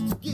more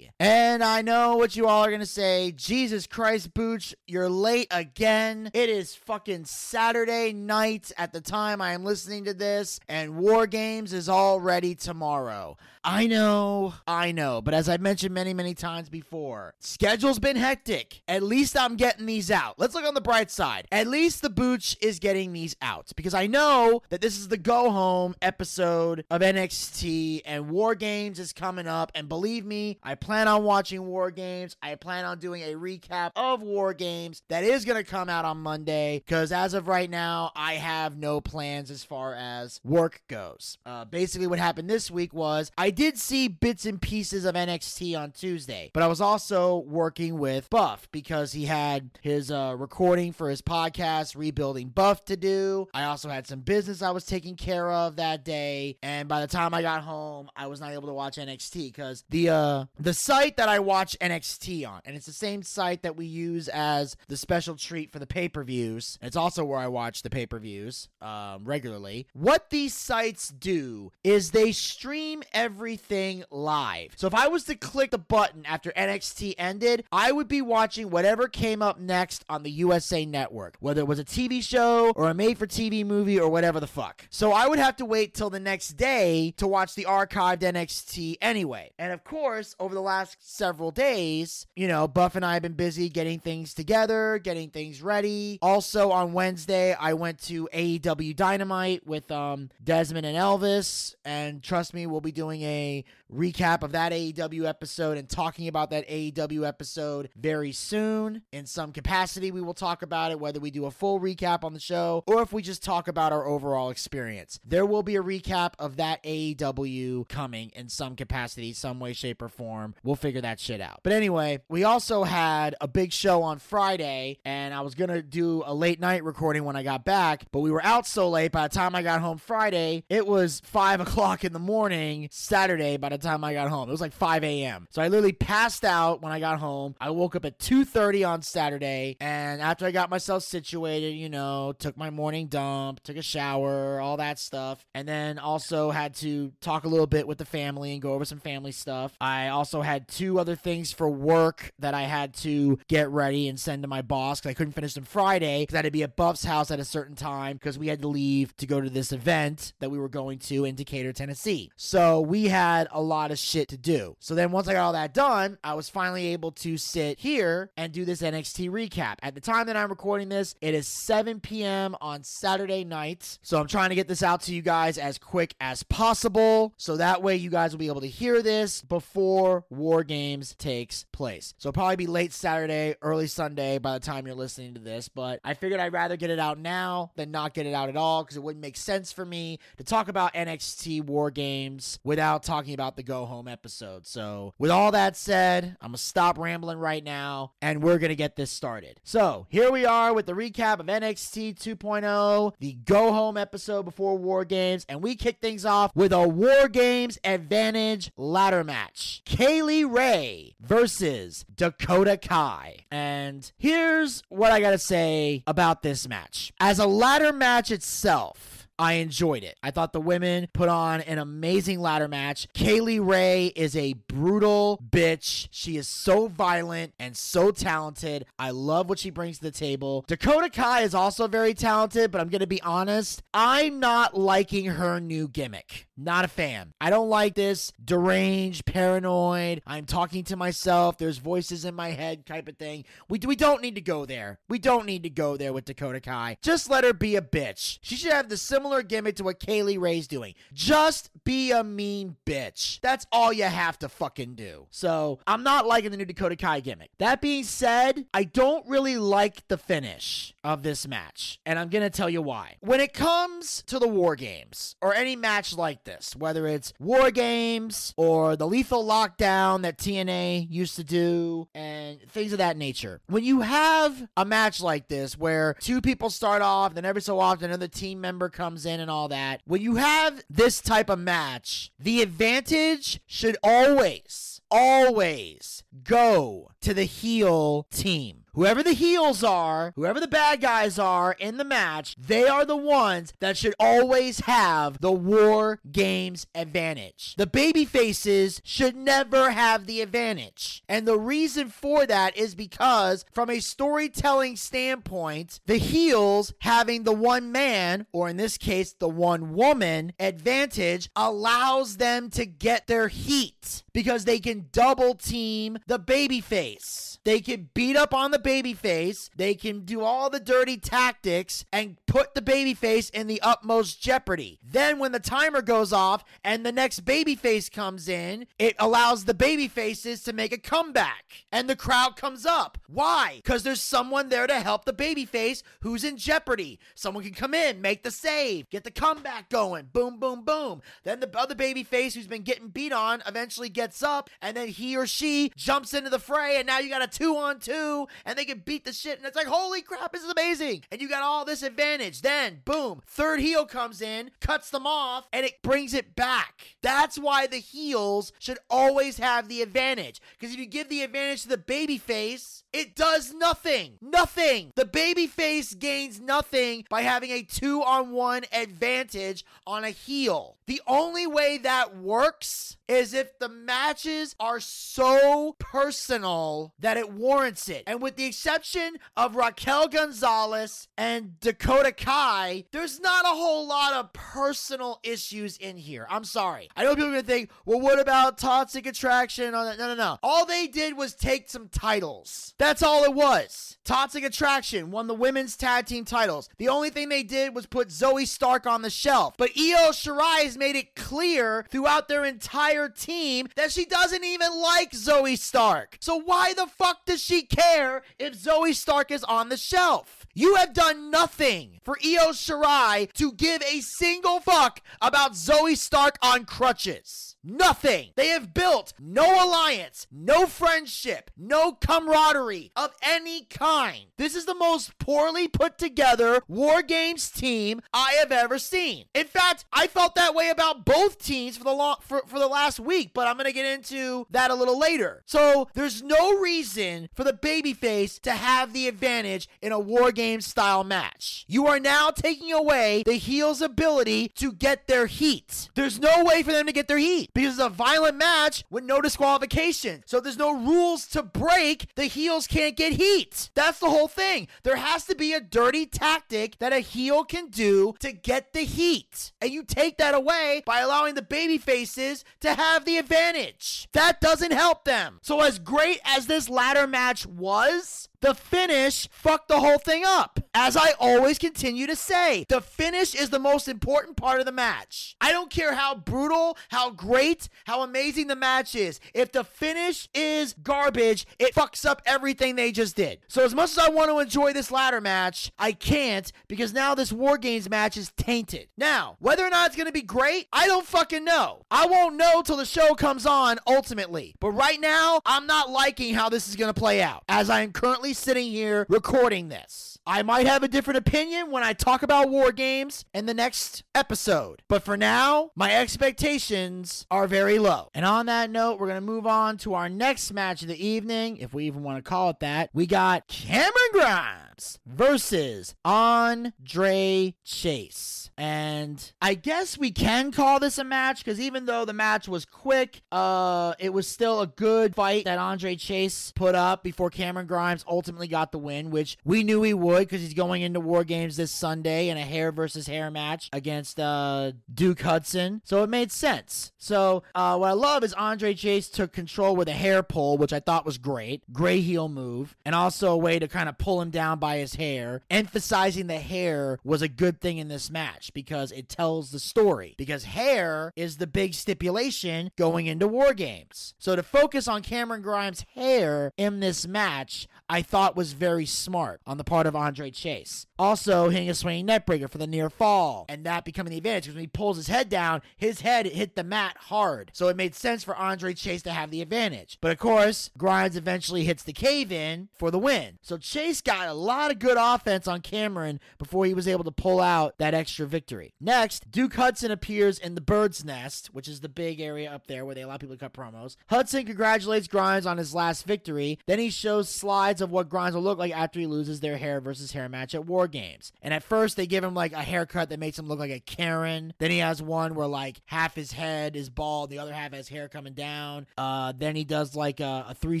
And I know what you all are going to say. Jesus Christ, Booch, you're late again. It is fucking Saturday night at the time I am listening to this, and War Games is already tomorrow. I know, I know, but as I mentioned many, many times before, schedule's been hectic. At least I'm getting these out. Let's look on the bright side. At least the Booch is getting these out because I know that this is the go home episode of NXT and War Games is coming up. And believe me, I plan on watching War Games. I plan on doing a recap of War Games that is going to come out on Monday because as of right now, I have no plans as far as work goes. Uh, basically, what happened this week was I did see bits and pieces of NXT on Tuesday, but I was also working with Buff because he had his uh, recording for his podcast, Rebuilding Buff, to do. I also had some business I was taking care of that day, and by the time I got home, I was not able to watch NXT because the uh, the site that I watch NXT on, and it's the same site that we use as the special treat for the pay per views. It's also where I watch the pay per views um, regularly. What these sites do is they stream everything live. So if I was to click the button after NXT ended, I would be watching whatever came up next on the USA Network, whether it was a TV show or a made for TV movie or whatever the fuck. So I would have to wait till the next day to watch the archived NXT anyway. And of course, over the last past several days, you know, Buff and I have been busy getting things together, getting things ready. Also on Wednesday, I went to AEW Dynamite with um Desmond and Elvis, and trust me, we'll be doing a recap of that AEW episode and talking about that AEW episode very soon. In some capacity, we will talk about it, whether we do a full recap on the show or if we just talk about our overall experience. There will be a recap of that AEW coming in some capacity, some way, shape, or form. We'll figure that shit out. But anyway, we also had a big show on Friday, and I was to do a late night recording when I got back, but we were out so late by the time I got home Friday, it was 5 o'clock in the morning Saturday by the time I got home. It was like 5 a.m. So I literally passed out when I got home. I woke up at 2.30 on Saturday, and after I got myself situated, you know, took my morning dump, took a shower, all that stuff, and then also had to talk a little bit with the family and go over some family stuff. I also had two other things for work that I had to get ready and send to my boss because I couldn't finish them Friday because I had to be at Buff's house at a certain time because we had to leave to go to this event that we were going to in Decatur, Tennessee. So we had a lot of shit to do. So then once I got all that done, I was finally able to sit here and do this NXT recap. At the time that I'm recording this, it is 7 p.m. on Saturday night. So I'm trying to get this out to you guys as quick as possible. So that way you guys will be able to hear this before War Games takes place. So probably be late Saturday, early Sunday by the time you're listening to this. But I figured I'd rather get it out now than not get it out at all because it wouldn't make sense for me to talk about NXT War Games without talking about the go home episode. So with all that said, I'm to stop rambling right now and we're to get this started. So here we are with the recap of NXT 2.0, the go home episode before War Games. And we kick things off with a War Games Advantage ladder match. Kay Lee Ray versus Dakota Kai. And here's what I got to say about this match. As a ladder match itself, I enjoyed it. I thought the women put on an amazing ladder match. Kay Lee Ray is a brutal bitch. She is so violent and so talented. I love what she brings to the table. Dakota Kai is also very talented, but I'm going to be honest. I'm not liking her new gimmick. Not a fan. I don't like this deranged, paranoid. I'm talking to myself. There's voices in my head type of thing. We, we don't need to go there. We don't need to go there with Dakota Kai. Just let her be a bitch. She should have the similar gimmick to what Kay Lee Ray's doing. Just be a mean bitch. That's all you have to fucking do. So I'm not liking the new Dakota Kai gimmick. That being said, I don't really like the finish of this match. And I'm to tell you why. When it comes to the War Games or any match like this, whether it's War Games or the Lethal Lockdown that TNA used to do and things of that nature, when you have a match like this where two people start off, then every so often another team member comes in and all that, when you have this type of match, the advantage should always, always go to the heel team. Whoever the heels are, whoever the bad guys are in the match, they are the ones that should always have the War Games advantage. The baby faces should never have the advantage. And the reason for that is because, from a storytelling standpoint, the heels having the one man, or in this case, the one woman advantage, allows them to get their heat because they can double team the baby face. They can beat up on the baby face. They can do all the dirty tactics and put the baby face in the utmost jeopardy. Then when the timer goes off and the next baby face comes in, it allows the baby faces to make a comeback and the crowd comes up. Why? Cuz there's someone there to help the baby face who's in jeopardy. Someone can come in, make the save, get the comeback going. Boom boom boom. Then the other baby face who's been getting beat on eventually gets up and then he or she jumps into the fray and now you got a 2 on 2 and they can beat the shit and it's like holy crap this is amazing. And you got all this advantage. Then boom, third heel comes in, cuts them off and it brings it back. That's why the heels should always have the advantage because if you give the advantage to the baby face, it does nothing. Nothing. The baby face gains nothing by having a 2 on 1 advantage on a heel. The only way that works is if the matches are so personal that it warrants it. And with the exception of Raquel Gonzalez and Dakota Kai, there's not a whole lot of personal issues in here. I'm sorry. I know people are going to think, well, what about Toxic Attraction? No, no, no. All they did was take some titles. All it was. Toxic Attraction won the women's tag team titles. The only thing they did was put Zoey Stark on the shelf. But Io Shirai has made it clear throughout their entire team that she doesn't even like Zoey Stark. So why the fuck does she care if Zoey Stark is on the shelf? You have done nothing for Io Shirai to give a single fuck about Zoey Stark on crutches. Nothing. They have built no alliance, no friendship, no camaraderie of any kind. This is the most poorly put together War Games team I have ever seen. In fact, I felt that way about both teams for the long, for, for the last week, but I'm gonna get into that a little later. So there's no reason for the babyface to have the advantage in a War Games style match. You are now taking away the heel's ability to get their heat. There's no way for them to get their heat because it's a violent match with no disqualification. So there's no rules to break. The heels can't get heat. That's the whole thing. There has to be a dirty tactic that a heel can do to get the heat. And you take that away by allowing the baby faces to have the advantage. That doesn't help them. So as great as this ladder match was, the finish fucked the whole thing up. As I always continue to say, the finish is the most important part of the match. I don't care how brutal, how great, how amazing the match is. If the finish is garbage, it fucks up everything they just did. So as much as I want to enjoy this ladder match, I can't because now this War Games match is tainted. Now, whether or not it's going to be great, I don't fucking know. I won't know till the show comes on ultimately. But right now, I'm not liking how this is going to play out as I am currently sitting here recording this. I might have a different opinion when I talk about war games in the next episode. But for now, my expectations are very low. And on that note, we're going to move on to our next match of the evening, if we even want to call it that. We got Cameron Grimes versus Andre Chase. And I guess we can call this a match because even though the match was quick, uh, it was still a good fight that Andre Chase put up before Cameron Grimes ultimately got the win, which we knew he would because he's going into War Games this Sunday in a hair versus hair match against uh, Duke Hudson. So it made sense. So uh, what I love is Andre Chase took control with a hair pull, which I thought was great. Gray heel move, and also a way to kind of pull him down by his hair, emphasizing the hair was a good thing in this match because it tells the story. Because hair is the big stipulation going into War Games. So to focus on Cameron Grimes' hair in this match, I thought was very smart on the part of Andre Chase. Also, hitting a swinging neckbreaker for the near fall, and that becoming the advantage because when he pulls his head down, his head hit the mat hard. So it made sense for Andre Chase to have the advantage. But of course, Grimes eventually hits the cave in for the win. So Chase got a lot of good offense on Cameron before he was able to pull out that extra victory. Next, Duke Hudson appears in the bird's nest, which is the big area up there where they allow people to cut promos. Hudson congratulates Grimes on his last victory. Then he shows slides of what Grimes will look like after he loses their hair versus hair match at War Games. And at first, they give him like a haircut that makes him look like a Karen. Then he has one where like half his head is bald, the other half has hair coming down. Uh, then he does like a, a Three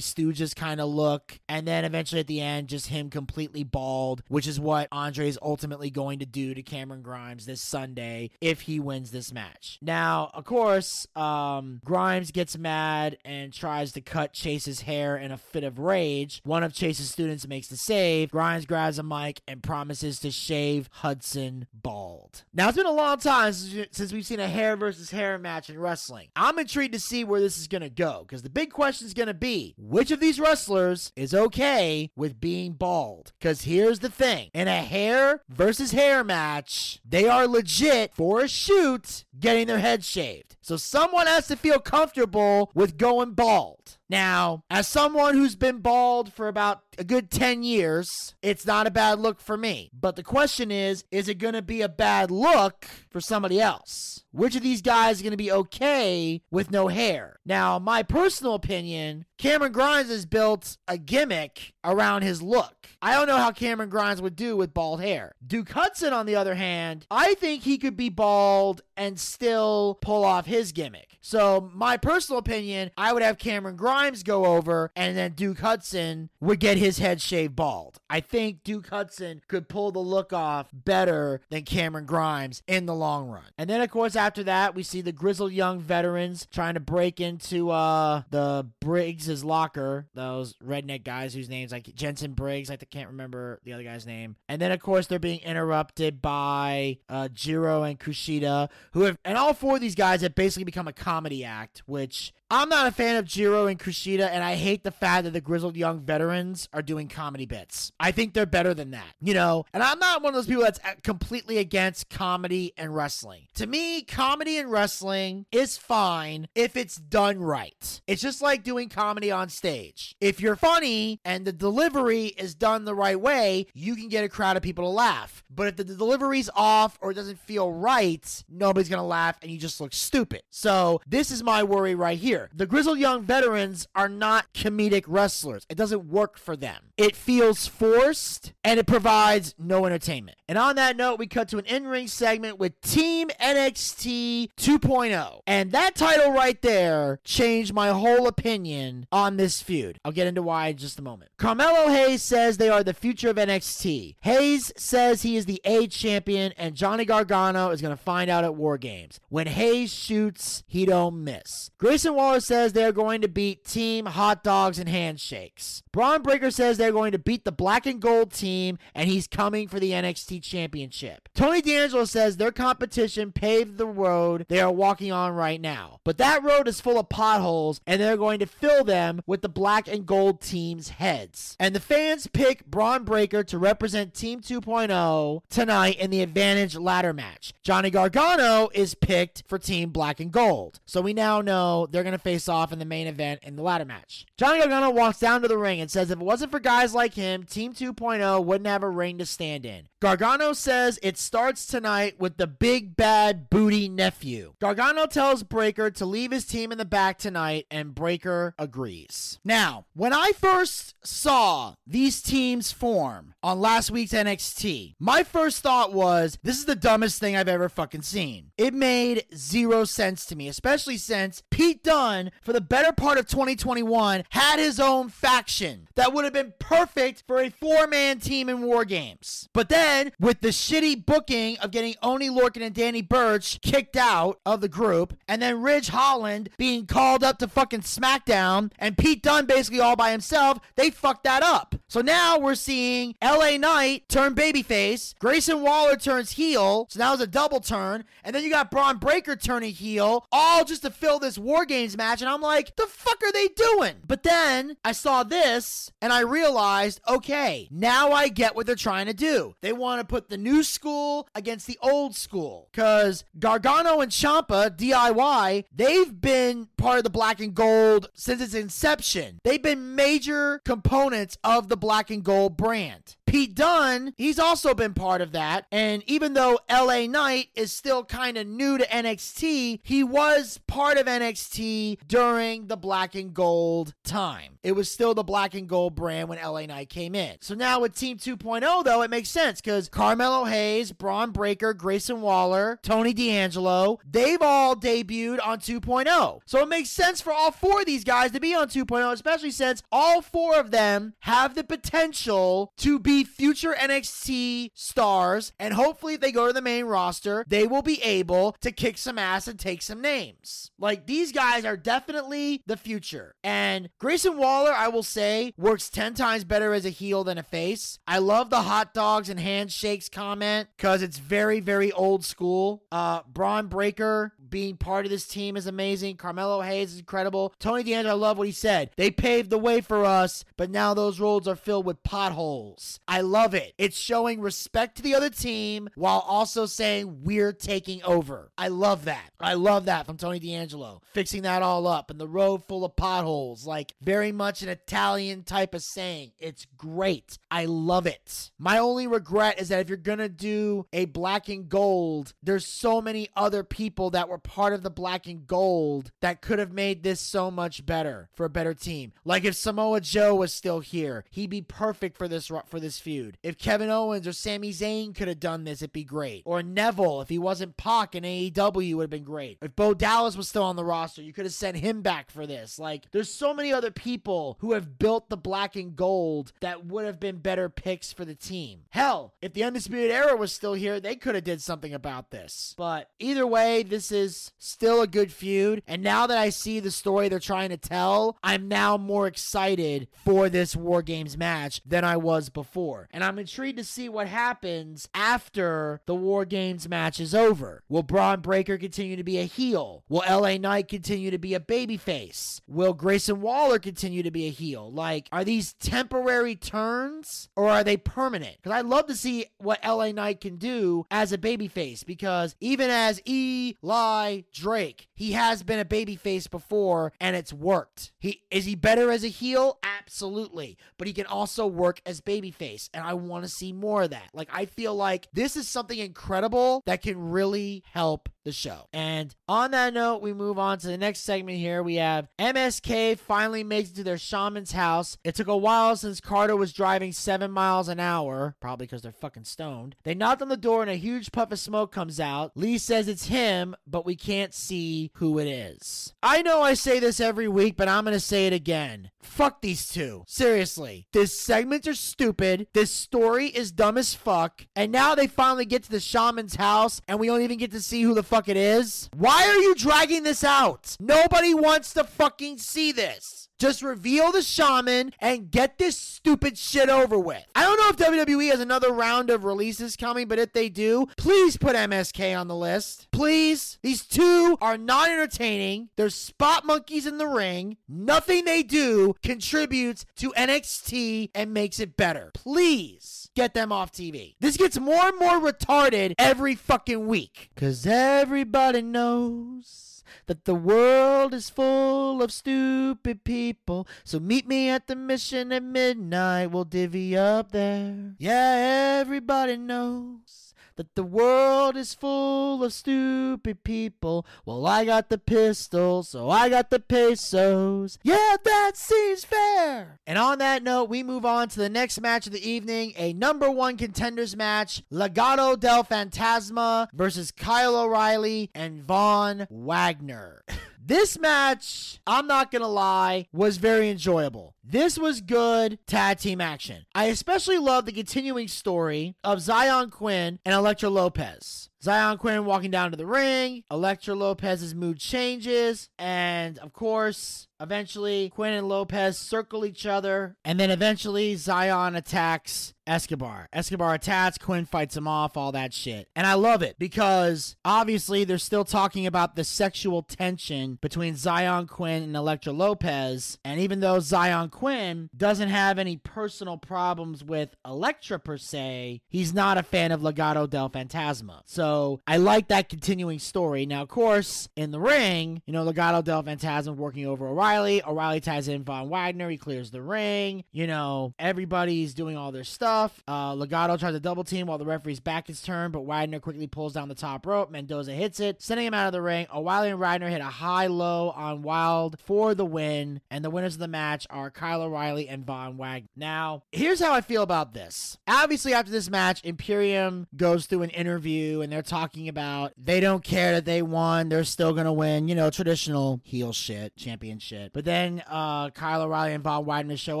Stooges kind of look. And then eventually at the end, just him completely bald, which is what Andre is ultimately going to do to Cameron Grimes this Sunday if he wins this match. Now, of course, um, Grimes gets mad and tries to cut Chase's hair in a fit of rage. One of students makes the save. Grimes grabs a mic and promises to shave Hudson bald. Now, it's been a long time since we've seen a hair versus hair match in wrestling. I'm intrigued to see where this is going to go because the big question is going to be which of these wrestlers is okay with being bald? Because here's the thing in a hair versus hair match, they are legit for a shoot getting their head shaved. So someone has to feel comfortable with going bald. Now, as someone who's been bald for about a good 10 years, it's not a bad look for me. But the question is is it going to be a bad look for somebody else? Which of these guys is going to be okay with no hair? Now, my personal opinion, Cameron Grimes has built a gimmick around his look. I don't know how Cameron Grimes would do with bald hair. Duke Hudson, on the other hand, I think he could be bald and still pull off his gimmick. So, my personal opinion, I would have Cameron Grimes go over and then Duke Hudson would get his head shaved bald. I think Duke Hudson could pull the look off better than Cameron Grimes in the long run. And then, of course, after that, we see the grizzled young veterans trying to break into uh, the Briggs' locker, those redneck guys whose names like Jensen Briggs, I can't remember the other guy's name. And then, of course, they're being interrupted by uh, Jiro and Kushida, who have, and all four of these guys have basically become a comedy act, which I'm not a fan of Jiro and Kushida, and I hate the fact that the grizzled young veterans are doing comedy bits. I think they're better than that, you know? And I'm not one of those people that's uh, completely against comedy and wrestling. To me, comedy and wrestling is fine if it's done right. It's just like doing comedy on stage. If you're funny and the delivery is done the right way, you can get a crowd of people to laugh. But if the delivery's off or it doesn't feel right, nobody's gonna laugh and you just look stupid. So, this is my worry right here. The grizzled young veterans are not comedic wrestlers. It doesn't work for them. It feels forced and it provides no entertainment. And on that note, we cut to an in ring segment with Team NXT 2.0. And that title right there changed my whole opinion on this feud. I'll get into why in just a moment. Carmelo Hayes says they are the future of NXT. Hayes says he is the A champion, and Johnny Gargano is going to find out at War Games. When Hayes shoots, he don't miss. Grayson Waller says they're going to beat Team Hot Dogs and Handshakes. Bron Breakker says they're going to beat the Black and Gold team, and he's coming for the NXT Championship. Tony D'Angelo says their competition paved the road they are walking on right now. But that road is full of potholes, and they're going to fill them with the Black and Gold team's heads. And the fans pick Bron Breakker to represent Team 2.0 tonight in the Advantage ladder match. Johnny Gargano is picked for Team Black and Gold. So we now know they're going to face off in the main event in the ladder match. Johnny Gargano walks down to the ring and says if it wasn't for guys like him, Team 2.0 wouldn't have a ring to stand in. Gargano says it starts tonight with the big bad booty nephew. Gargano tells Breakker to leave his team in the back tonight, and Breakker agrees. Now, when I first saw these teams form on last week's NXT, my first thought was this is the dumbest thing I've ever fucking seen. It made zero sense to me, especially since Pete Dunne, for the better part of 2021, had his own faction that would have been perfect for a four man team in War Games. But then, with the shitty booking of getting Oni Lorcan and Danny Burch kicked out of the group, and then Ridge Holland being called up to fucking SmackDown, and Pete Dunne basically all by himself, they fucked that up. So now we're seeing LA Knight turn babyface, Grayson Waller turns heel, so now it's a double turn, and then you got Bron Breakker turning heel, all just to fill this War Games match, and I'm like, the fuck are they doing? But then I saw this, and I realized, okay, now I get what they're trying to do. They want to put the new school against the old school, because Gargano and Ciampa, DIY, they've been part of the black and gold since its inception. They've been major components of the black and gold brand. Pete Dunne, he's also been part of that. And even though LA Knight is still kind of new to NXT, he was part of NXT during the black and gold time. It was still the black and gold brand when LA Knight came in. So now with Team 2.0, though, it makes sense because Carmelo Hayes, Bron Breakker, Grayson Waller, Tony D'Angelo, they've all debuted on 2.0. So it makes sense for all four of these guys to be on 2.0, especially since all four of them have the potential to be future NXT stars, and hopefully, if they go to the main roster, they will be able to kick some ass and take some names. Like, these guys are definitely the future. And Grayson Waller, I will say, works 10 times better as a heel than a face. I love the hot dogs and handshakes comment because it's very, very old school. Uh, Bron Breakker being part of this team is amazing. Carmelo Hayes is incredible. Tony D'Angelo, I love what he said. They paved the way for us, but now those roads are filled with potholes. I love it. It's showing respect to the other team while also saying we're taking over. I love that. I love that from Tony D'Angelo. Fixing that all up and the road full of potholes. Like very much an Italian type of saying. It's great. I love it. My only regret is that if you're going to do a black and gold, there's so many other people that were were part of the black and gold that could have made this so much better for a better team. Like if Samoa Joe was still here, he'd be perfect for this for this feud. If Kevin Owens or Sami Zayn could have done this, it'd be great. Or Neville, if he wasn't Pac in AEW, would have been great. If Bo Dallas was still on the roster, you could have sent him back for this. Like there's so many other people who have built the black and gold that would have been better picks for the team. Hell, if the Undisputed Era was still here, they could have did something about this. But either way, this is still a good feud. And now that I see the story they're trying to tell, I'm now more excited for this War Games match than I was before. And I'm intrigued to see what happens after the War Games match is over. Will Bron Breakker continue to be a heel? Will LA Knight continue to be a babyface? Will Grayson Waller continue to be a heel? Like, are these temporary turns or are they permanent? Because I'd love to see what LA Knight can do as a babyface because even as Eli Drake, he has been a babyface before and it's worked. He is he better as a heel? Absolutely. But he can also work as babyface and I want to see more of that. Like I feel like this is something incredible that can really help the show. And on that note, we move on to the next segment here. We have MSK finally makes it to their shaman's house. It took a while since Carter was driving seven miles an hour, probably because they're fucking stoned. They knocked on the door and a huge puff of smoke comes out. Lee says it's him, but we can't see who it is. I know I say this every week, but I'm going to say it again. Fuck these two. Seriously. This segments are stupid. This story is dumb as fuck. And now they finally get to the shaman's house and we don't even get to see who the fuck it is. Why are you dragging this out? Nobody wants to fucking see this. Just reveal the shaman and get this stupid shit over with. I don't know if WWE has another round of releases coming, but if they do, please put MSK on the list. Please. These two are not entertaining. They're spot monkeys in the ring. Nothing they do contributes to NXT and makes it better. Please get them off TV. This gets more and more retarded every fucking week. Cause everybody knows that the world is full of stupid people. So meet me at the mission at midnight. We'll divvy up there. Yeah, everybody knows that the world is full of stupid people. Well, I got the pistol, so I got the pesos. Yeah, that seems fair. And on that note, we move on to the next match of the evening a number one contenders match Legado del Fantasma versus Kyle O'Reilly and Von Wagner. This match, I'm not going to lie, was very enjoyable. This was good tag team action. I especially love the continuing story of Xyon Quinn and Elektra Lopez. Xyon Quinn walking down to the ring. Elektra Lopez's mood changes. And of course, eventually, Quinn and Lopez circle each other. And then eventually, Xyon attacks Escobar. Escobar attacks, Quinn fights him off, all that shit. And I love it because obviously they're still talking about the sexual tension between Xyon Quinn and Elektra Lopez. And even though Xyon Quinn doesn't have any personal problems with Elektra per se, he's not a fan of Legado del Fantasma. So I like that continuing story. Now, of course, in the ring, you know, Legado del Fantasma working over O'Reilly. O'Reilly ties in Von Wagner. He clears the ring. You know, everybody's doing all their stuff. Uh, Legado tries to double team while the referee's back is turned, but Wagner quickly pulls down the top rope. Mendoza hits it, sending him out of the ring. O'Reilly and Wagner hit a high low on Wilde for the win, and the winners of the match are Kyle O'Reilly and Von Wagner. Now, here's how I feel about this. Obviously, after this match, Imperium goes through an interview and they're talking about they don't care that they won, they're still gonna win. You know, traditional heel shit, champion shit. But then uh, Kyle O'Reilly and Von Wagner show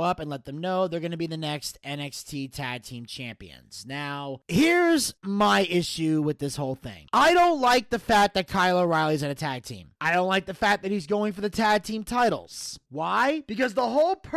up and let them know they're gonna be the next NXT tag tag team champions. Now, here's my issue with this whole thing. I don't like the fact that Kyle O'Reilly's in a tag team. I don't like the fact that he's going for the tag team titles. Why? Because the whole purpose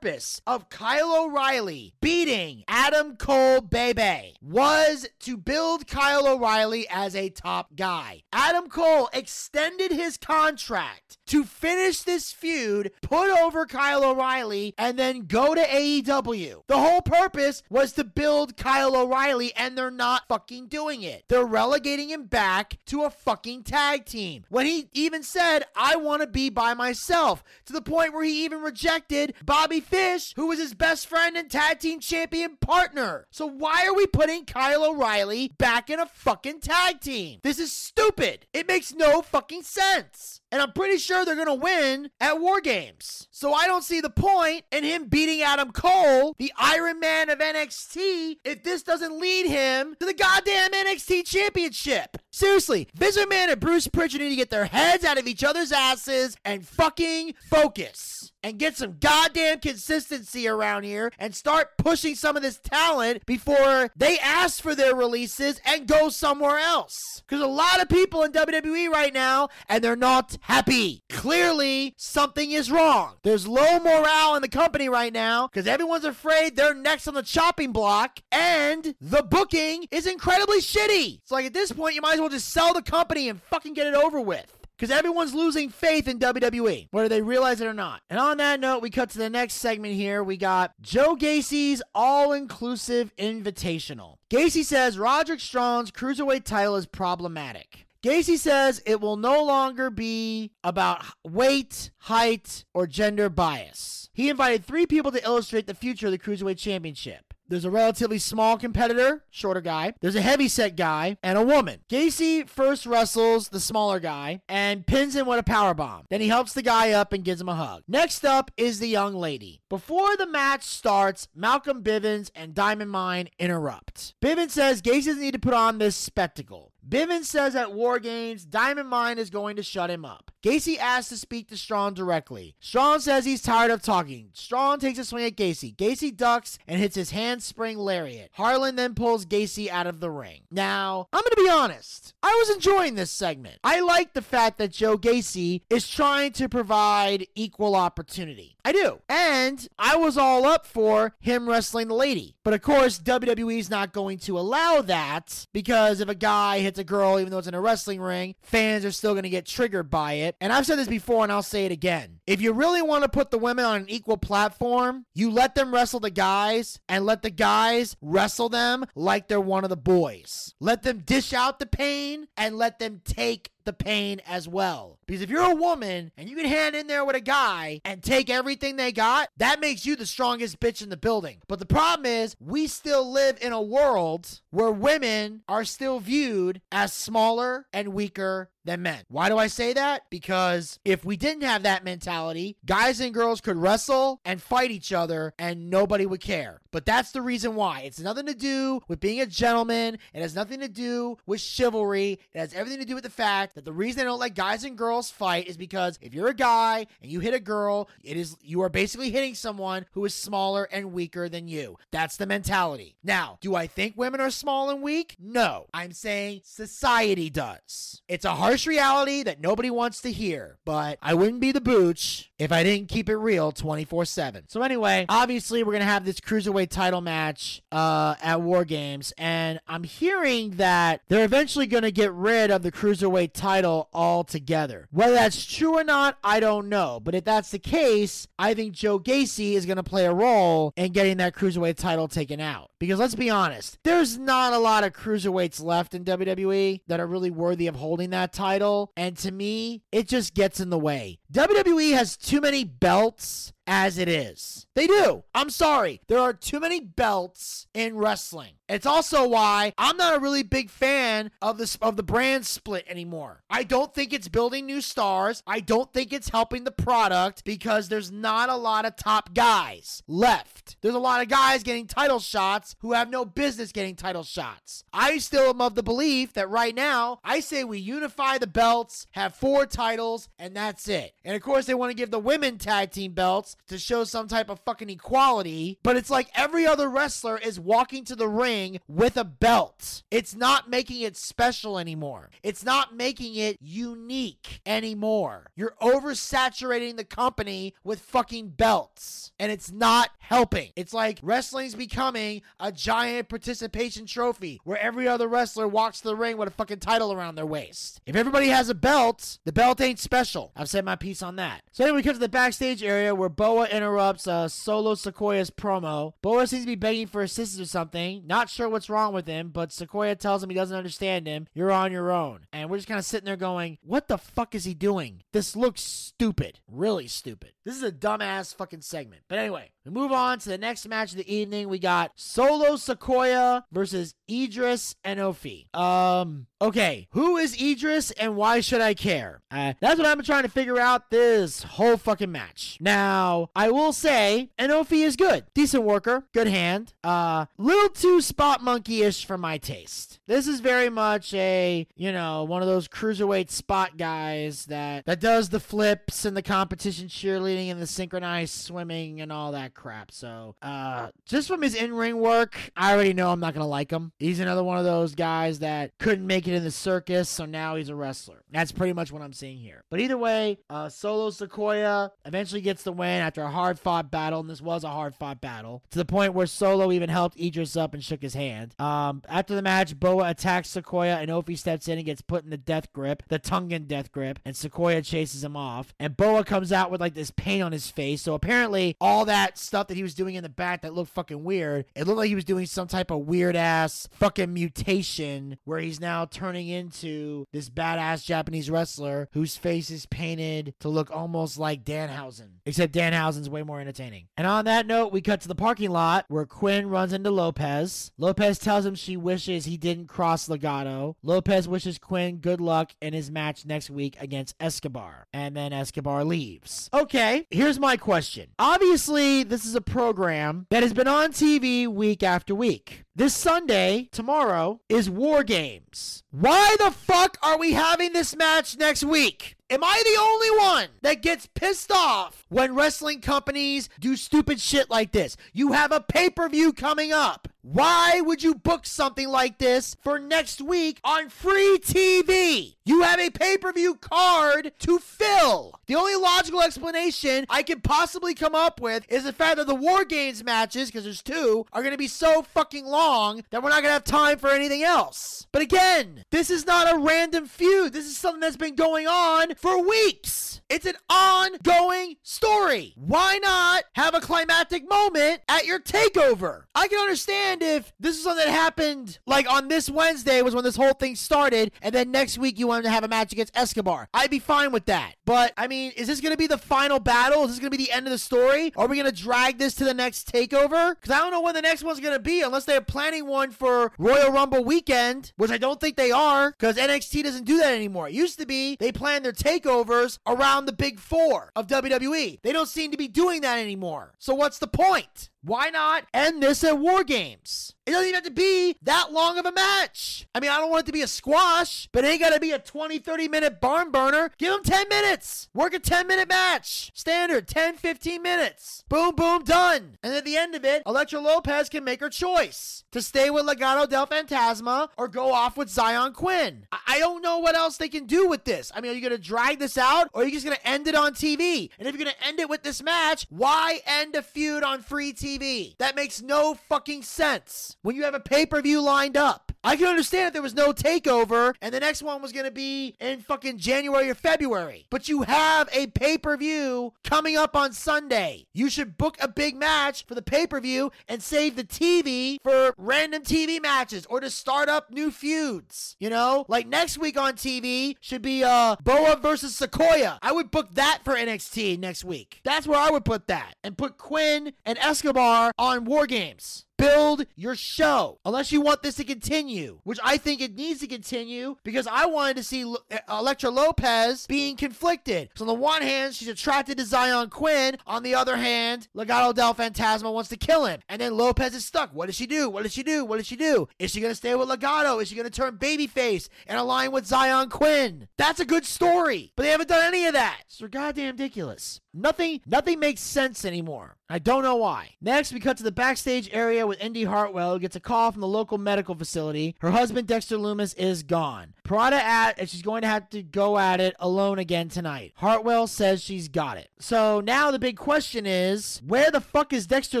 of Kyle O'Reilly beating Adam Cole Bebe was to build Kyle O'Reilly as a top guy. Adam Cole extended his contract to finish this feud, put over Kyle O'Reilly, and then go to AEW. The whole purpose was to build Kyle O'Reilly, and they're not fucking doing it. They're relegating him back to a fucking tag team. When he even said, I want to be by myself, to the point where he even rejected Bobby Fish, who was his best friend and tag team champion partner. So why are we putting Kyle O'Reilly back in a fucking tag team. This is stupid. It makes no fucking sense. And I'm pretty sure they're going to win at War Games. So I don't see the point in him beating Adam Cole, the Iron Man of NXT, if this doesn't lead him to the goddamn NXT championship. Seriously, McMahon and Bruce Pritchard need to get their heads out of each other's asses and fucking focus and get some goddamn consistency around here and start pushing some of this talent before they ask for their releases and go somewhere else. Because a lot of people in WWE right now, and they're not happy. Clearly, something is wrong. There's low morale in the company right now because everyone's afraid they're next on the chopping block, and the booking is incredibly shitty. It's like at this point, you might as well just sell the company and fucking get it over with because everyone's losing faith in WWE, whether they realize it or not. And on that note, we cut to the next segment here. We got Joe Gacy's all inclusive invitational. Gacy says Roderick Strong's cruiserweight title is problematic. Gacy says it will no longer be about weight, height, or gender bias. He invited three people to illustrate the future of the Cruiserweight Championship. There's a relatively small competitor, shorter guy. There's a heavy set guy and a woman. Gacy first wrestles the smaller guy and pins him with a power bomb. Then he helps the guy up and gives him a hug. Next up is the young lady. Before the match starts, Malcolm Bivens and Diamond Mine interrupt. Bivens says Gacy doesn't need to put on this spectacle. Bivens says at War Games, Diamond Mine is going to shut him up. Gacy asks to speak to Strong directly. Strong says he's tired of talking. Strong takes a swing at Gacy. Gacy ducks and hits his handspring lariat. Harland then pulls Gacy out of the ring. Now, I'm going to be honest. I was enjoying this segment. I like the fact that Joe Gacy is trying to provide equal opportunity. I do. And I was all up for him wrestling the lady. But of course, WWE's not going to allow that because if a guy hits a girl, even though it's in a wrestling ring, fans are still going to get triggered by it. And I've said this before and I'll say it again. If you really want to put the women on an equal platform, you let them wrestle the guys and let the guys wrestle them like they're one of the boys. Let them dish out the pain and let them take the pain as well. Because if you're a woman and you can hand in there with a guy and take everything they got, that makes you the strongest bitch in the building. But the problem is, we still live in a world where women are still viewed as smaller and weaker than men. Why do I say that? Because if we didn't have that mentality, guys and girls could wrestle and fight each other and nobody would care. But that's the reason why. It's nothing to do with being a gentleman. It has nothing to do with chivalry. It has everything to do with the fact that the reason they don't let guys and girls fight is because if you're a guy and you hit a girl, it is you are basically hitting someone who is smaller and weaker than you. That's the mentality. Now, do I think women are small and weak? No. I'm saying society does. It's a harsh reality that nobody wants to hear, but I wouldn't be the booch if I didn't keep it real 24 7. So, anyway, obviously, we're going to have this cruiserweight title match uh, at War Games, and I'm hearing that they're eventually going to get rid of the cruiserweight title altogether. Whether that's true or not, I don't know. But if that's the case, I think Joe Gacy is going to play a role in getting that cruiserweight title taken out. Because let's be honest, there's not a lot of cruiserweights left in WWE that are really worthy of holding that title. And to me, it just gets in the way. WWE has too many belts as it is. They do. I'm sorry. There are too many belts in wrestling. It's also why I'm not a really big fan of this of the brand split anymore. I don't think it's building new stars. I don't think it's helping the product because there's not a lot of top guys left. There's a lot of guys getting title shots who have no business getting title shots. I still am of the belief that right now, I say we unify the belts, have four titles, and that's it. And of course, they want to give the women tag team belts to show some type of fucking equality, but it's like every other wrestler is walking to the ring with a belt. It's not making it special anymore. It's not making it unique anymore. You're oversaturating the company with fucking belts, and it's not helping. It's like wrestling's becoming a giant participation trophy where every other wrestler walks to the ring with a fucking title around their waist. If everybody has a belt, the belt ain't special. I've said my piece on that. So anyway, we come to the backstage area where Boa interrupts uh, Solo Sikoa's promo. Boa seems to be begging for assistance or something. Not sure what's wrong with him, but Sikoa tells him he doesn't understand him. You're on your own. And we're just kind of sitting there going, what the fuck is he doing? This looks stupid. Really stupid. This is a dumbass fucking segment. But anyway, we move on to the next match of the evening. We got Solo Sikoa versus Edris Enofé. Um, okay, who is Edris and why should I care? Uh, that's what I'm trying to figure out this whole fucking match. Now, I will say Enofé is good. Decent worker, good hand. Uh, little too spot monkey-ish for my taste. This is very much a, you know, one of those cruiserweight spot guys that that does the flips and the competition cheerleading and the synchronized swimming and all that crap. So, uh, just from his in-ring work, I already know I'm not gonna like him. He's another one of those guys that couldn't make it in the circus, so now he's a wrestler. That's pretty much what I'm seeing here. But either way, uh, Solo Sikoa eventually gets the win after a hard-fought battle, and this was a hard-fought battle to the point where Solo even helped Edris up and shook his hand. Um, after the match, Boa attacks Sikoa, and Ophi steps in and gets put in the death grip, the Tongan death grip, and Sikoa chases him off. And Boa comes out with like this paint on his face. So apparently, all that stuff that he was doing in the back that looked fucking weird, it looked like he was doing some type of weird ass fucking mutation where he's now turning into this badass Japanese wrestler whose face is painted to look almost like Danhausen. Except Danhausen's way more entertaining. And on that note, we cut to the parking lot where Quinn runs into Lopez. Lopez tells him she wishes he didn't cross Legado. Lopez wishes Quinn good luck in his match next week against Escobar. And then Escobar leaves. Okay, here's my question. Obviously, this is a program that has been on TV week after week. This Sunday, tomorrow, is War Games. Why the fuck are we having this match next week? Am I the only one that gets pissed off when wrestling companies do stupid shit like this? You have a pay per view coming up. Why would you book something like this for next week on free TV? You have a pay per view card to fill. The only logical explanation I can possibly come up with is the fact that the War Games matches, because there's two, are going to be so fucking long that we're not going to have time for anything else. But again, this is not a random feud. This is something that's been going on for weeks. It's an ongoing story. Why not have a climactic moment at your takeover? I can understand if this is something that happened like on this Wednesday was when this whole thing started, and then next week you wanted to have a match against Escobar. I'd be fine with that. But I mean, is this going to be the final battle? Is this going to be the end of the story? Are we going to drag this to the next takeover? Because I don't know when the next one's going to be unless they're planning one for Royal Rumble weekend, which I don't think they are because NXT doesn't do that anymore. It used to be they plan their takeovers around the big four of WWE. They don't seem to be doing that anymore. So what's the point? Why not end this at War Games? It doesn't even have to be that long of a match. I mean, I don't want it to be a squash, but it ain't got to be a 20, 30 minute barn burner. Give them 10 minutes. Work a 10 minute match. Standard 10, 15 minutes. Boom, boom, done. And at the end of it, Elektra Lopez can make her choice to stay with Legado del Fantasma or go off with Xyon Quinn. I, I don't know what else they can do with this. I mean, are you going to drag this out or are you just going to end it on TV? And if you're going to end it with this match, why end a feud on free TV? TV. That makes no fucking sense when you have a pay per view lined up. I can understand if there was no takeover and the next one was going to be in fucking January or February. But you have a pay per view coming up on Sunday. You should book a big match for the pay per view and save the TV for random TV matches or to start up new feuds. You know, like next week on TV should be uh Boa versus Sikoa. I would book that for NXT next week. That's where I would put that and put Quinn and Escobar on War Games. Build your show. Unless you want this to continue, which I think it needs to continue because I wanted to see uh, Elektra Lopez being conflicted. So, on the one hand, she's attracted to Xyon Quinn. On the other hand, Legado del Fantasma wants to kill him. And then Lopez is stuck. What does she do? What does she do? What does she do? Is she going to stay with Legado? Is she going to turn babyface and align with Xyon Quinn? That's a good story. But they haven't done any of that. So, goddamn ridiculous. Nothing, nothing makes sense anymore. I don't know why. Next, we cut to the backstage area with Indy Hartwell, gets a call from the local medical facility. Her husband, Dexter Lumis, is gone. Prada at, and she's going to have to go at it alone again tonight. Hartwell says she's got it. So now the big question is, where the fuck is Dexter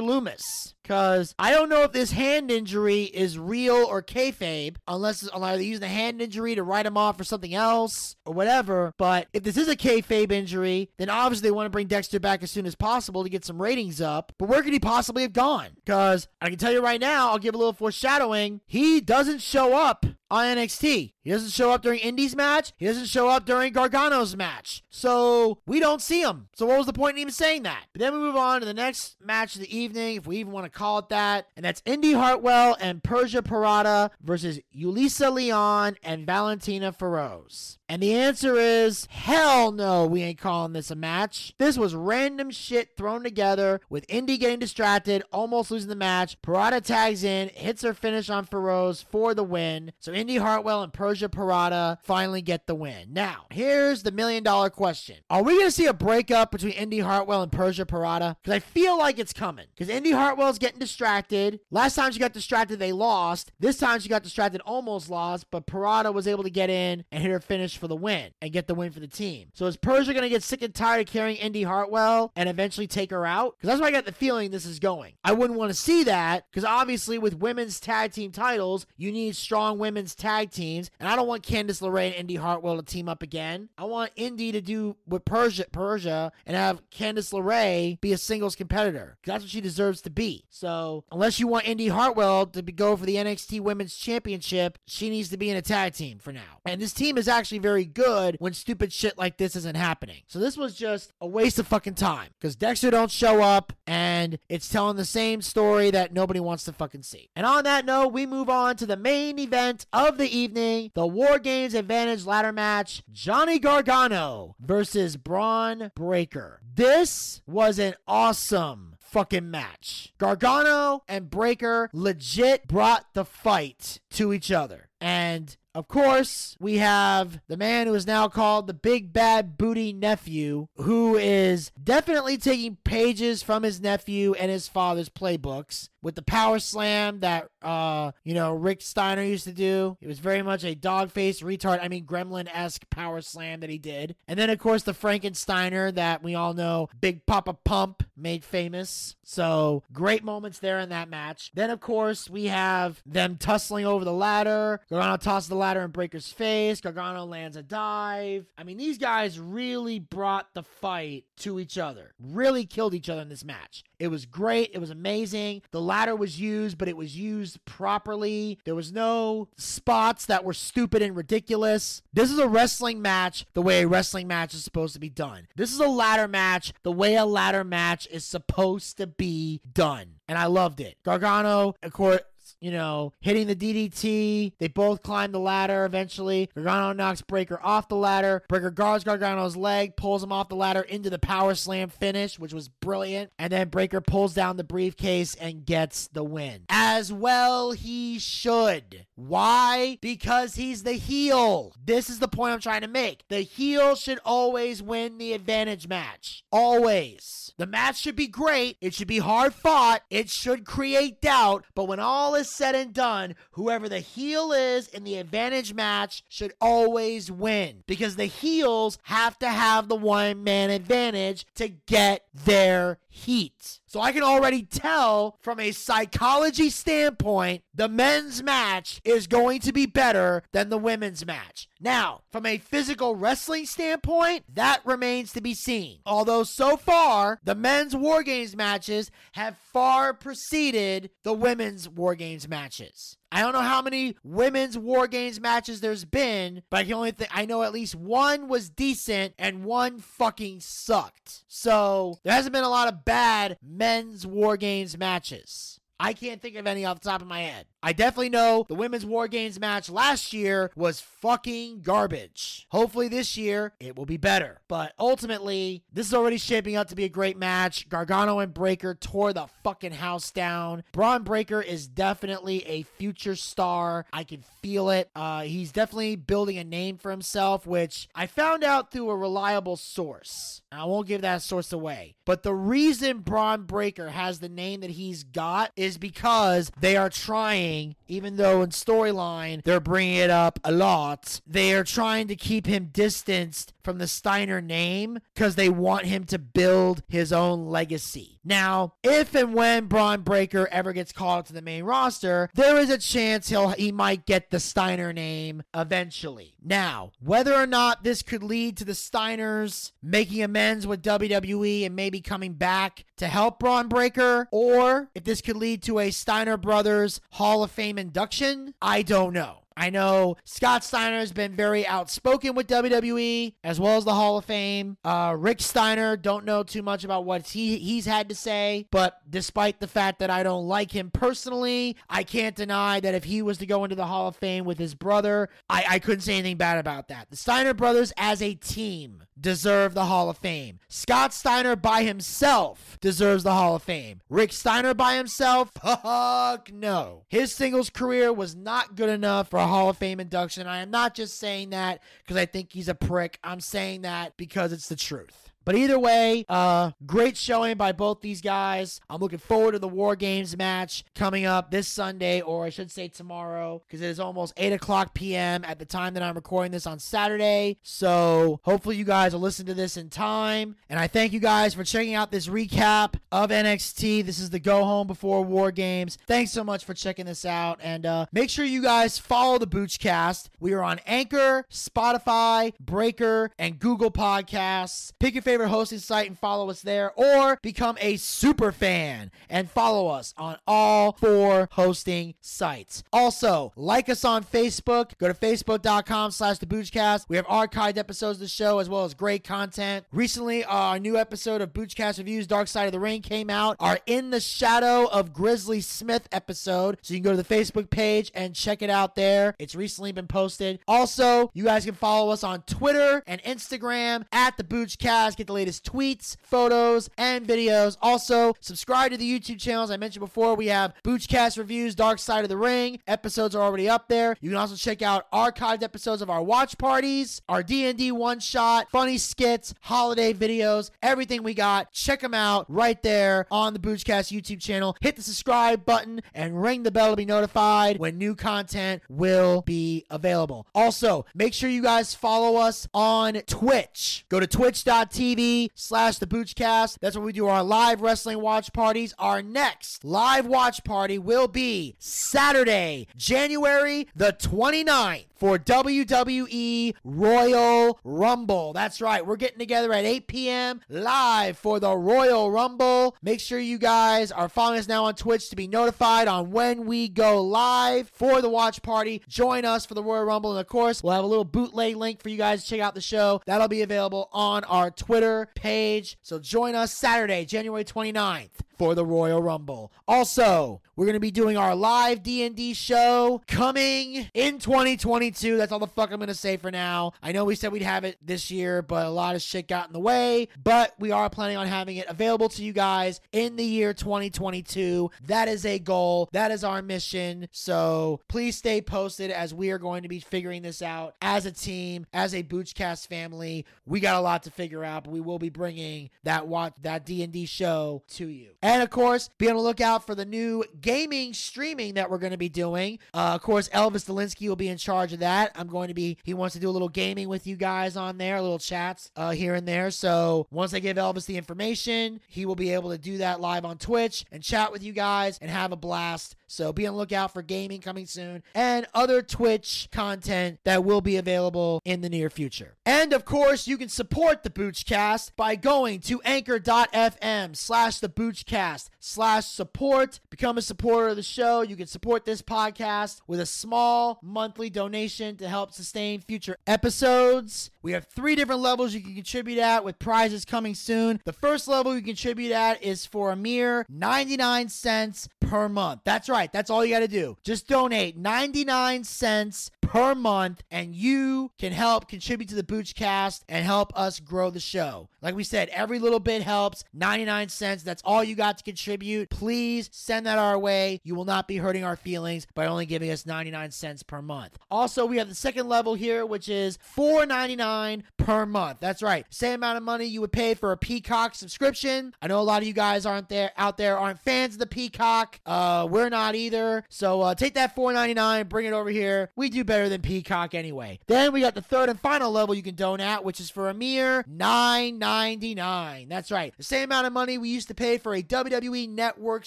Lumis? Because I don't know if this hand injury is real or kayfabe, unless, unless they're using the hand injury to write him off for something else or whatever. But if this is a kayfabe injury, then obviously they want to bring Dexter back as soon as possible to get some ratings up. But where could he possibly have gone? Because I can tell you right now, I'll give a little foreshadowing. He doesn't show up on NXT. He doesn't show up during Indy's match. He doesn't show up during Gargano's match. So we don't see him. So what was the point in even saying that? But then we move on to the next match of the evening, if we even want to call it that. And that's Indy Hartwell and Persia Pirotta versus Yulisa Leon and Valentina Feroz. And the answer is hell no, we ain't calling this a match. This was random shit thrown together with Indy getting distracted, almost losing the match. Pirotta tags in, hits her finish on Feroz for the win. So Indy Hartwell and Persia Pirotta finally get the win. Now, here's the million dollar question Are we going to see a breakup between Indy Hartwell and Persia Pirotta? Because I feel like it's coming. Because Indy Hartwell's getting distracted. Last time she got distracted, they lost. This time she got distracted, almost lost, but Pirotta was able to get in and hit her finish for the win and get the win for the team. So is Persia going to get sick and tired of carrying Indy Hartwell and eventually take her out? Because that's where I got the feeling this is going. I wouldn't want to see that because obviously with women's tag team titles, you need strong women's tag teams, and I don't want Candice LeRae and Indy Hartwell to team up again. I want Indy to do with Persia, Persia and have Candice LeRae be a singles competitor. That's what she deserves to be. So unless you want Indy Hartwell to be, go for the NXT Women's Championship, she needs to be in a tag team for now. And this team is actually very good when stupid shit like this isn't happening. So this was just a waste of fucking time because Dexter don't show up and it's telling the same story that nobody wants to fucking see. And on that note, we move on to the main event of the evening, the War Games Advantage ladder match, Johnny Gargano versus Bron Breakker. This was an awesome fucking match. Gargano and Breakker legit brought the fight to each other. And of course, we have the man who is now called the Big Bad Booty Nephew, who is definitely taking pages from his nephew and his father's playbooks with the power slam that uh you know Rick Steiner used to do. It was very much a dog face retard, I mean gremlin-esque power slam that he did. And then of course the Frankensteiner that we all know Big Papa Pump made famous. So great moments there in that match. Then of course we have them tussling over the ladder. Gargano tosses the ladder in Breakker's face. Gargano lands a dive. I mean these guys really brought the fight to each other. Really killed each other in this match. It was great. It was amazing. The ladder was used, but it was used properly. There was no spots that were stupid and ridiculous. This is a wrestling match the way a wrestling match is supposed to be done. This is a ladder match the way a ladder match is supposed to be done. And I loved it. Gargano, of course, you know, hitting the DDT. They both climb the ladder eventually. Gargano knocks Breakker off the ladder. Breakker guards Gargano's leg, pulls him off the ladder into the power slam finish, which was brilliant. And then Breakker pulls down the briefcase and gets the win. As well, he should. Why? Because he's the heel. This is the point I'm trying to make. The heel should always win the advantage match. Always. The match should be great. It should be hard fought. It should create doubt. But when all is said and done, whoever the heel is in the advantage match should always win because the heels have to have the one man advantage to get their heat. So I can already tell from a psychology standpoint, the men's match is going to be better than the women's match. Now, from a physical wrestling standpoint, that remains to be seen. Although so far, the men's War Games matches have far preceded the women's War Games matches. I don't know how many women's War Games matches there's been, but I can only think I know at least one was decent and one fucking sucked. So there hasn't been a lot of bad men's War Games matches. I can't think of any off the top of my head. I definitely know the women's War Games match last year was fucking garbage. Hopefully this year it will be better. But ultimately, this is already shaping up to be a great match. Gargano and Breakker tore the fucking house down. Bron Breakker is definitely a future star. I can feel it. Uh, he's definitely building a name for himself, which I found out through a reliable source. I won't give that source away. But the reason Bron Breakker has the name that he's got is is because they are trying, even though in storyline they're bringing it up a lot, they are trying to keep him distanced from the Steiner name because they want him to build his own legacy. Now, if and when Bron Breakker ever gets called to the main roster, there is a chance he'll he might get the Steiner name eventually. Now, whether or not this could lead to the Steiners making amends with WWE and maybe coming back to help Bron Breakker, or if this could lead to a Steiner Brothers Hall of Fame induction, I don't know. I know Scott Steiner has been very outspoken with WWE as well as the Hall of Fame. Uh, Rick Steiner, don't know too much about what he he's had to say, but despite the fact that I don't like him personally, I can't deny that if he was to go into the Hall of Fame with his brother, I, I couldn't say anything bad about that. The Steiner brothers as a team deserve the Hall of Fame. Scott Steiner by himself deserves the Hall of Fame. Rick Steiner by himself? Fuck no. His singles career was not good enough for a Hall of Fame induction. I am not just saying that because I think he's a prick. I'm saying that because it's the truth. But either way, uh, great showing by both these guys. I'm looking forward to the War Games match coming up this Sunday, or I should say tomorrow, because it is almost 8 o'clock p.m. at the time that I'm recording this on Saturday. So hopefully you guys will listen to this in time. And I thank you guys for checking out this recap of NXT. This is the go home before War Games. Thanks so much for checking this out. And uh, make sure you guys follow the Boochcast. We are on Anchor, Spotify, Breaker, and Google Podcasts. Pick your favorite hosting site and follow us there, or become a super fan and follow us on all four hosting sites. Also, like us on Facebook. Go to facebook.com slash the Boochcast. We have archived episodes of the show as well as great content. Recently, uh, our new episode of Boochcast Reviews Dark Side of the Ring came out. Our In the Shadow of Grizzly Smith episode. So you can go to the Facebook page and check it out there. It's recently been posted. Also, you guys can follow us on Twitter and Instagram at the Boochcast. Get the latest tweets, photos, and videos. Also, subscribe to the YouTube channels I mentioned before. We have Boochcast Reviews Dark Side of the Ring. Episodes are already up there. You can also check out archived episodes of our watch parties, our D&D one-shot, funny skits, holiday videos, everything we got. Check them out right there on the Boochcast YouTube channel. Hit the subscribe button and ring the bell to be notified when new content will be available. Also, make sure you guys follow us on Twitch. Go to twitch.tv slash the Boochcast. That's where we do our live wrestling watch parties. Our next live watch party will be Saturday, January the 29th for WWE Royal Rumble. That's right. We're getting together at 8 p.m. live for the Royal Rumble. Make sure you guys are following us now on Twitch to be notified on when we go live for the watch party. Join us for the Royal Rumble. And of course, we'll have a little bootleg link for you guys to check out the show. That'll be available on our Twitter page. So join us Saturday, January 29th for the Royal Rumble. Also, we're going to be doing our live D&D show coming in 2022. That's all the fuck I'm going to say for now. I know we said we'd have it this year, but a lot of shit got in the way, but we are planning on having it available to you guys in the year 2022. That is a goal. That is our mission. So, please stay posted as we are going to be figuring this out as a team, as a Boochcast family. We got a lot to figure out, but we will be bringing that watch that D&D show to you. And of course, be on the lookout for the new gaming streaming that we're going to be doing. Uh, of course, Elvis Delinsky will be in charge of that. I'm going to be, he wants to do a little gaming with you guys on there, little chats uh, here and there. So once I give Elvis the information, he will be able to do that live on Twitch and chat with you guys and have a blast. So be on the lookout for gaming coming soon and other Twitch content that will be available in the near future. And of course, you can support the Boochcast by going to anchor.fm slash the Boochcast slash support. Become a supporter of the show. You can support this podcast with a small monthly donation to help sustain future episodes. We have three different levels you can contribute at with prizes coming soon. The first level you contribute at is for a mere 99 cents per month. That's right. That's all you got to do. Just donate 99 cents per month, and you can help contribute to the Boochcast and help us grow the show. Like we said, every little bit helps. 99 cents, that's all you got to contribute. Please send that our way. You will not be hurting our feelings by only giving us 99 cents per month. Also, we have the second level here, which is $4.99 per month. That's right. Same amount of money you would pay for a Peacock subscription. I know a lot of you guys aren't there out there aren't fans of the Peacock. Uh, we're not either. So uh, take that $4.99, bring it over here. We do better than Peacock anyway. Then we got the third and final level you can donate, which is for a mere $9.99. That's right. The same amount of money we used to pay for a WWE Network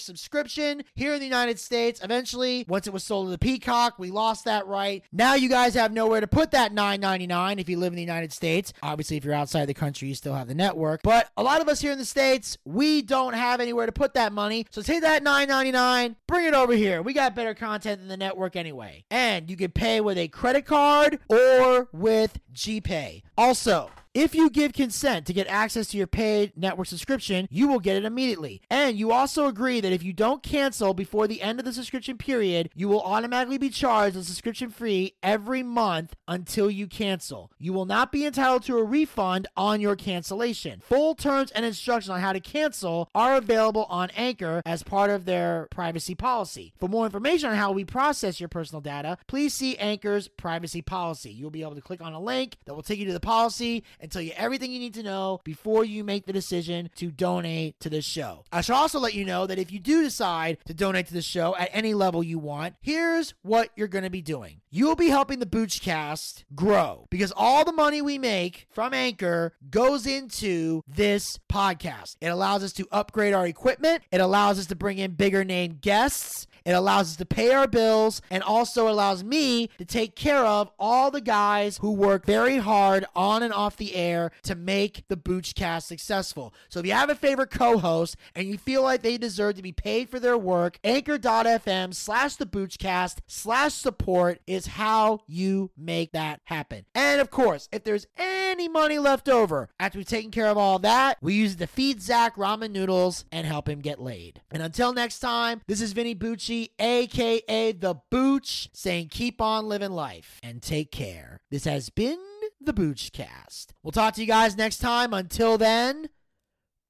subscription here in the United States. Eventually, once it was sold to the Peacock, we lost that right. Now you guys have nowhere to put that $9.99 if you live in the United States. Obviously, if you're outside the country, you still have the network. But a lot of us here in the States, we don't have anywhere to put that money. So take that $9.99, bring it over here. We got better content than the network anyway. And you can pay with a credit card or with GPay. Also, if you give consent to get access to your paid network subscription, you will get it immediately. And you also agree that if you don't cancel before the end of the subscription period, you will automatically be charged a subscription fee every month until you cancel. You will not be entitled to a refund on your cancellation. Full terms and instructions on how to cancel are available on Anchor as part of their privacy policy. For more information on how we process your personal data, please see Anchor's privacy policy. You'll be able to click on a link that will take you to the policy and tell you everything you need to know before you make the decision to donate to this show. I should also let you know that if you do decide to donate to the show at any level you want, here's what you're going to be doing. You'll be helping the Boochcast grow because all the money we make from Anchor goes into this podcast. It allows us to upgrade our equipment, it allows us to bring in bigger name guests. It allows us to pay our bills and also allows me to take care of all the guys who work very hard on and off the air to make the Boochcast successful. So if you have a favorite co-host and you feel like they deserve to be paid for their work, anchor.fm slash the Boochcast slash support is how you make that happen. And of course, if there's any money left over after we've taken care of all that, we use it to feed Zach ramen noodles and help him get laid. And until next time, this is Vinny Bucci, aka The Booch, saying keep on living life and take care. This has been the Boochcast. We'll talk to you guys next time. Until then,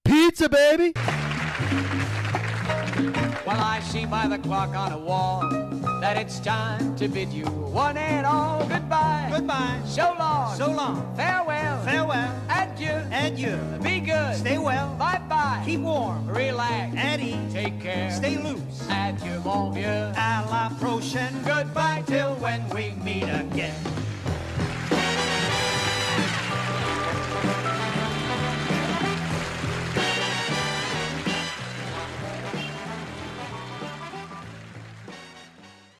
pizza, baby. Well, I see by the clock on a wall that it's time to bid you one and all goodbye. Goodbye. So long. So long. Farewell. Farewell. Adieu. Adieu. Be good. Stay well. Bye bye. Keep warm. Relax. And eat. Take care. Stay loose. Adieu, mon vieux. À la prochaine. Goodbye till when we meet again.